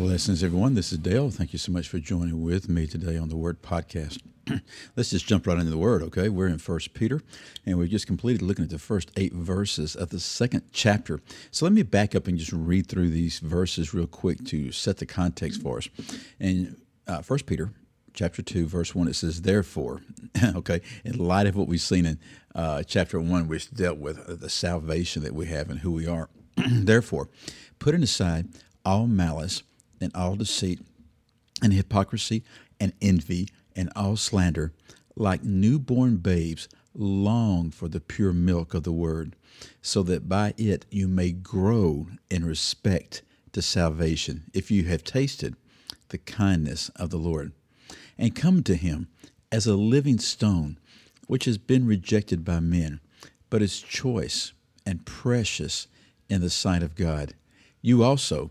Blessings, everyone. This is Dale. Thank you so much for joining with me today on the Word Podcast. Let's just jump right into the Word, okay? We're in First Peter, and we've just completed looking at the first eight verses of the second chapter. So let me back up and just read through these verses real quick to set the context for us. And uh, First Peter chapter 2 verse 1 it says therefore okay in light of what we've seen in uh, chapter 1 which dealt with the salvation that we have and who we are therefore putting aside all malice and all deceit and hypocrisy and envy and all slander, like newborn babes, long for the pure milk of the word, so that by it you may grow in respect to salvation, if you have tasted the kindness of the Lord. And come to him as a living stone, which has been rejected by men, but is choice and precious in the sight of God. You also,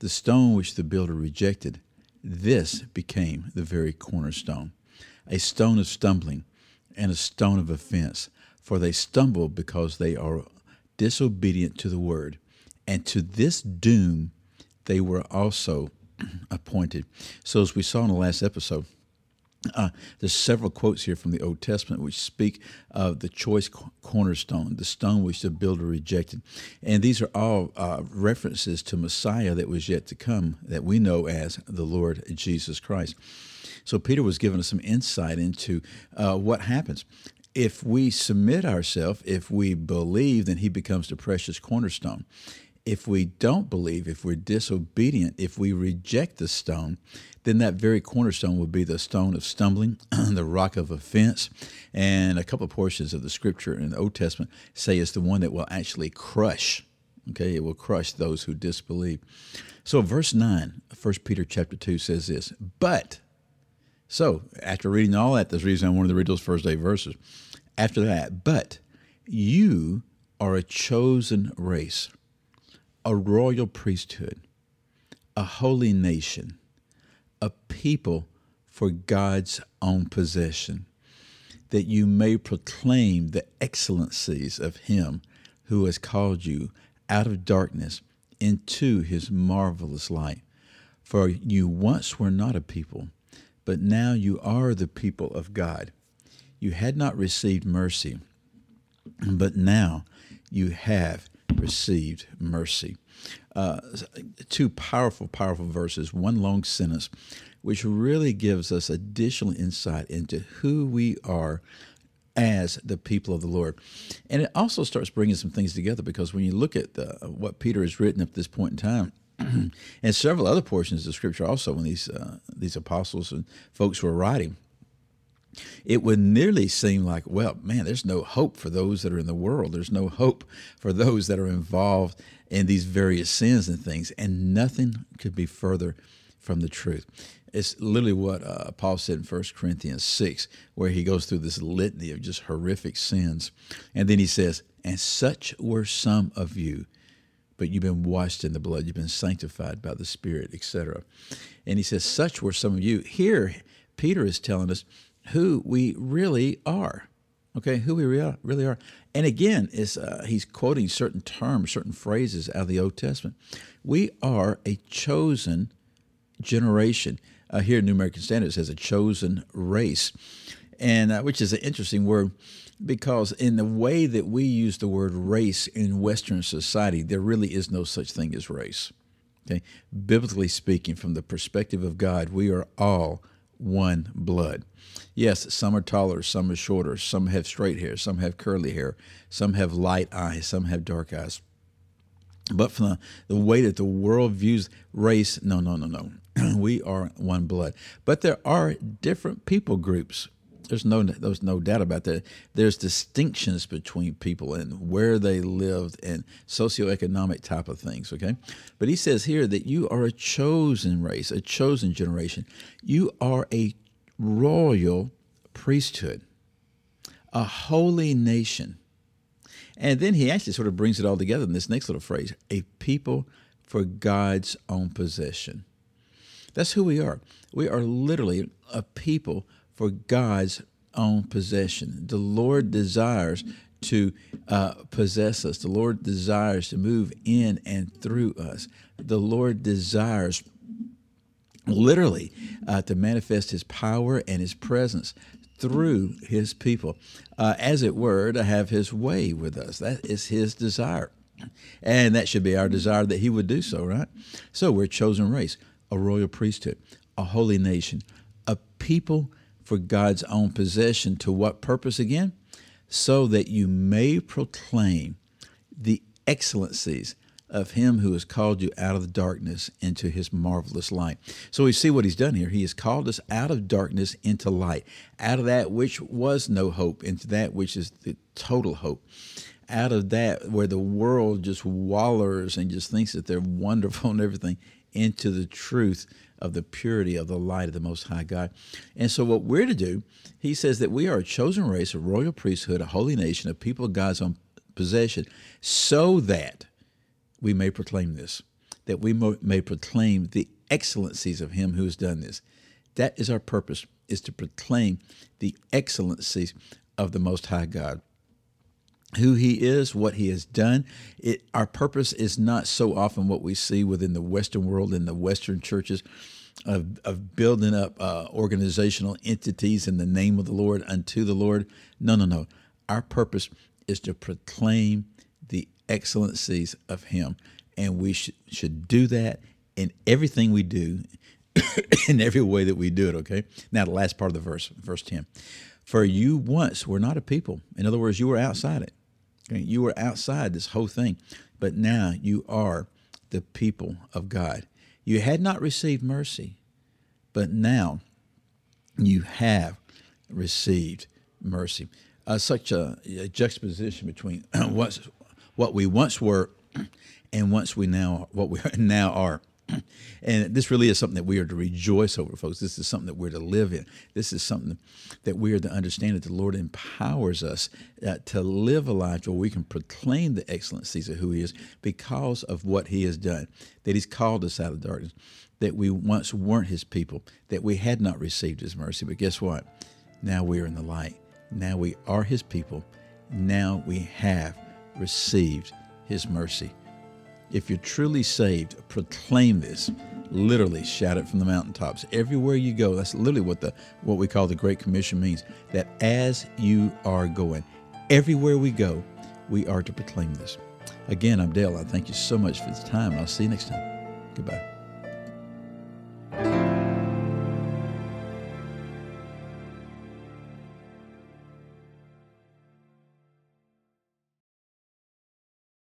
the stone which the builder rejected, this became the very cornerstone, a stone of stumbling and a stone of offense. For they stumble because they are disobedient to the word, and to this doom they were also appointed. So, as we saw in the last episode, uh, there's several quotes here from the Old Testament which speak of the choice cornerstone, the stone which the builder rejected. And these are all uh, references to Messiah that was yet to come, that we know as the Lord Jesus Christ. So Peter was giving us some insight into uh, what happens. If we submit ourselves, if we believe, then he becomes the precious cornerstone if we don't believe, if we're disobedient, if we reject the stone, then that very cornerstone will be the stone of stumbling, the rock of offense. And a couple of portions of the scripture in the Old Testament say it's the one that will actually crush. Okay, it will crush those who disbelieve. So verse 9, 1 Peter chapter 2 says this, but so after reading all that, there's reason I wanted to read those first eight verses. After that, but you are a chosen race a royal priesthood, a holy nation, a people for God's own possession, that you may proclaim the excellencies of Him who has called you out of darkness into His marvelous light. For you once were not a people, but now you are the people of God. You had not received mercy, but now you have received mercy. Uh, two powerful, powerful verses, one long sentence, which really gives us additional insight into who we are as the people of the Lord. And it also starts bringing some things together because when you look at the, what Peter has written up this point in time, and several other portions of Scripture also when these uh, these apostles and folks were writing, it would nearly seem like, well, man, there's no hope for those that are in the world. There's no hope for those that are involved in these various sins and things. And nothing could be further from the truth. It's literally what uh, Paul said in 1 Corinthians 6, where he goes through this litany of just horrific sins. And then he says, And such were some of you, but you've been washed in the blood, you've been sanctified by the Spirit, etc. And he says, Such were some of you. Here, Peter is telling us, who we really are. Okay, who we really are. And again, is uh, he's quoting certain terms, certain phrases out of the Old Testament. We are a chosen generation. Uh, here, New American Standard says a chosen race, and uh, which is an interesting word because in the way that we use the word race in Western society, there really is no such thing as race. Okay, biblically speaking, from the perspective of God, we are all one blood. Yes, some are taller, some are shorter, some have straight hair, some have curly hair, some have light eyes, some have dark eyes. But from the, the way that the world views race, no, no, no, no. we are one blood. But there are different people groups. There's no there's no doubt about that. There's distinctions between people and where they lived and socioeconomic type of things. Okay, but he says here that you are a chosen race, a chosen generation. You are a royal priesthood, a holy nation. And then he actually sort of brings it all together in this next little phrase a people for God's own possession. That's who we are. We are literally a people for God's own possession. The Lord desires to uh, possess us, the Lord desires to move in and through us. The Lord desires literally uh, to manifest his power and his presence through his people, uh, as it were, to have his way with us. That is his desire. And that should be our desire that he would do so, right? So we're a chosen race, a royal priesthood, a holy nation, a people for God's own possession. To what purpose again? So that you may proclaim the excellencies of him who has called you out of the darkness into his marvelous light. So we see what he's done here. He has called us out of darkness into light, out of that which was no hope into that which is the total hope. Out of that where the world just wallers and just thinks that they're wonderful and everything, into the truth of the purity of the light of the Most High God. And so, what we're to do, he says that we are a chosen race, a royal priesthood, a holy nation, a people of God's own possession, so that we may proclaim this, that we may proclaim the excellencies of him who has done this. That is our purpose, is to proclaim the excellencies of the Most High God. Who he is, what he has done. It, our purpose is not so often what we see within the Western world in the Western churches of, of building up uh, organizational entities in the name of the Lord unto the Lord. No, no, no. Our purpose is to proclaim the excellencies of Him. And we sh- should do that in everything we do, in every way that we do it, okay? Now, the last part of the verse, verse 10. For you once were not a people. In other words, you were outside it. Okay? You were outside this whole thing. But now you are the people of God. You had not received mercy, but now you have received mercy. Uh, such a, a, juxtaposition between what's what we once were and once we now what we now are. And this really is something that we are to rejoice over, folks. This is something that we're to live in. This is something that we are to understand that the Lord empowers us uh, to live a life where we can proclaim the excellencies of who He is because of what He has done. That He's called us out of darkness, that we once weren't His people, that we had not received His mercy. But guess what? Now we are in the light. Now we are His people. Now we have received his mercy. If you're truly saved, proclaim this. Literally shout it from the mountaintops. Everywhere you go, that's literally what the what we call the Great Commission means. That as you are going, everywhere we go, we are to proclaim this. Again, I'm Dale. I thank you so much for the time, and I'll see you next time. Goodbye.